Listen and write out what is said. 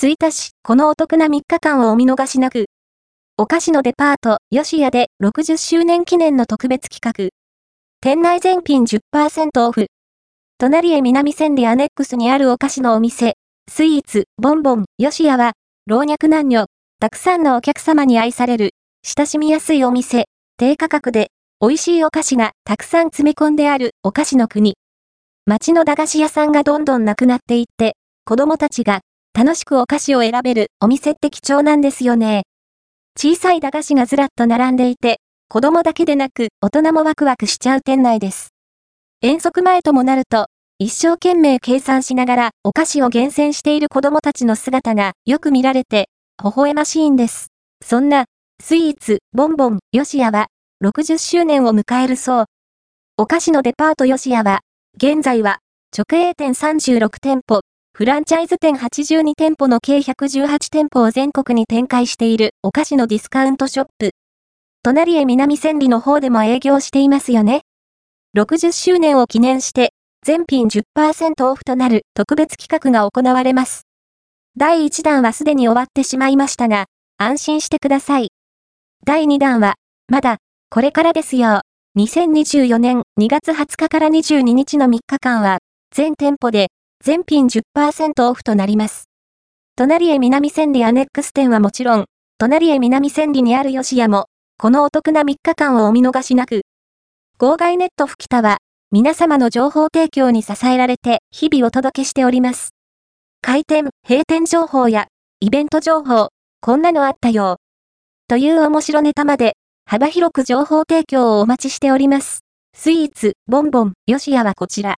吹田市、このお得な3日間をお見逃しなく。お菓子のデパート、吉谷で60周年記念の特別企画。店内全品10%オフ。隣へ南千里アネックスにあるお菓子のお店、スイーツ、ボンボン、吉谷は、老若男女、たくさんのお客様に愛される、親しみやすいお店、低価格で、美味しいお菓子がたくさん詰め込んであるお菓子の国。街の駄菓子屋さんがどんどんなくなっていって、子供たちが楽しくお菓子を選べるお店って貴重なんですよね。小さい駄菓子がずらっと並んでいて、子供だけでなく大人もワクワクしちゃう店内です。遠足前ともなると、一生懸命計算しながらお菓子を厳選している子供たちの姿がよく見られて、微笑ましいんです。そんな、スイーツ、ボンボン、ヨシアは、60周年を迎えるそう。お菓子のデパートヨシアは、現在は、直営店36店舗、フランチャイズ店82店舗の計118店舗を全国に展開しているお菓子のディスカウントショップ。隣へ南千里の方でも営業していますよね。60周年を記念して、全品10%オフとなる特別企画が行われます。第1弾はすでに終わってしまいましたが、安心してください。第2弾は、まだ、これからですよ。2024年2月20日から22日の3日間は、全店舗で全品10%オフとなります。隣へ南千里アネックス店はもちろん、隣へ南千里にある吉屋も、このお得な3日間をお見逃しなく。号外ネット吹田は、皆様の情報提供に支えられて、日々お届けしております。開店、閉店情報や、イベント情報、こんなのあったよ。という面白ネタまで、幅広く情報提供をお待ちしております。スイーツ、ボンボン、吉屋はこちら。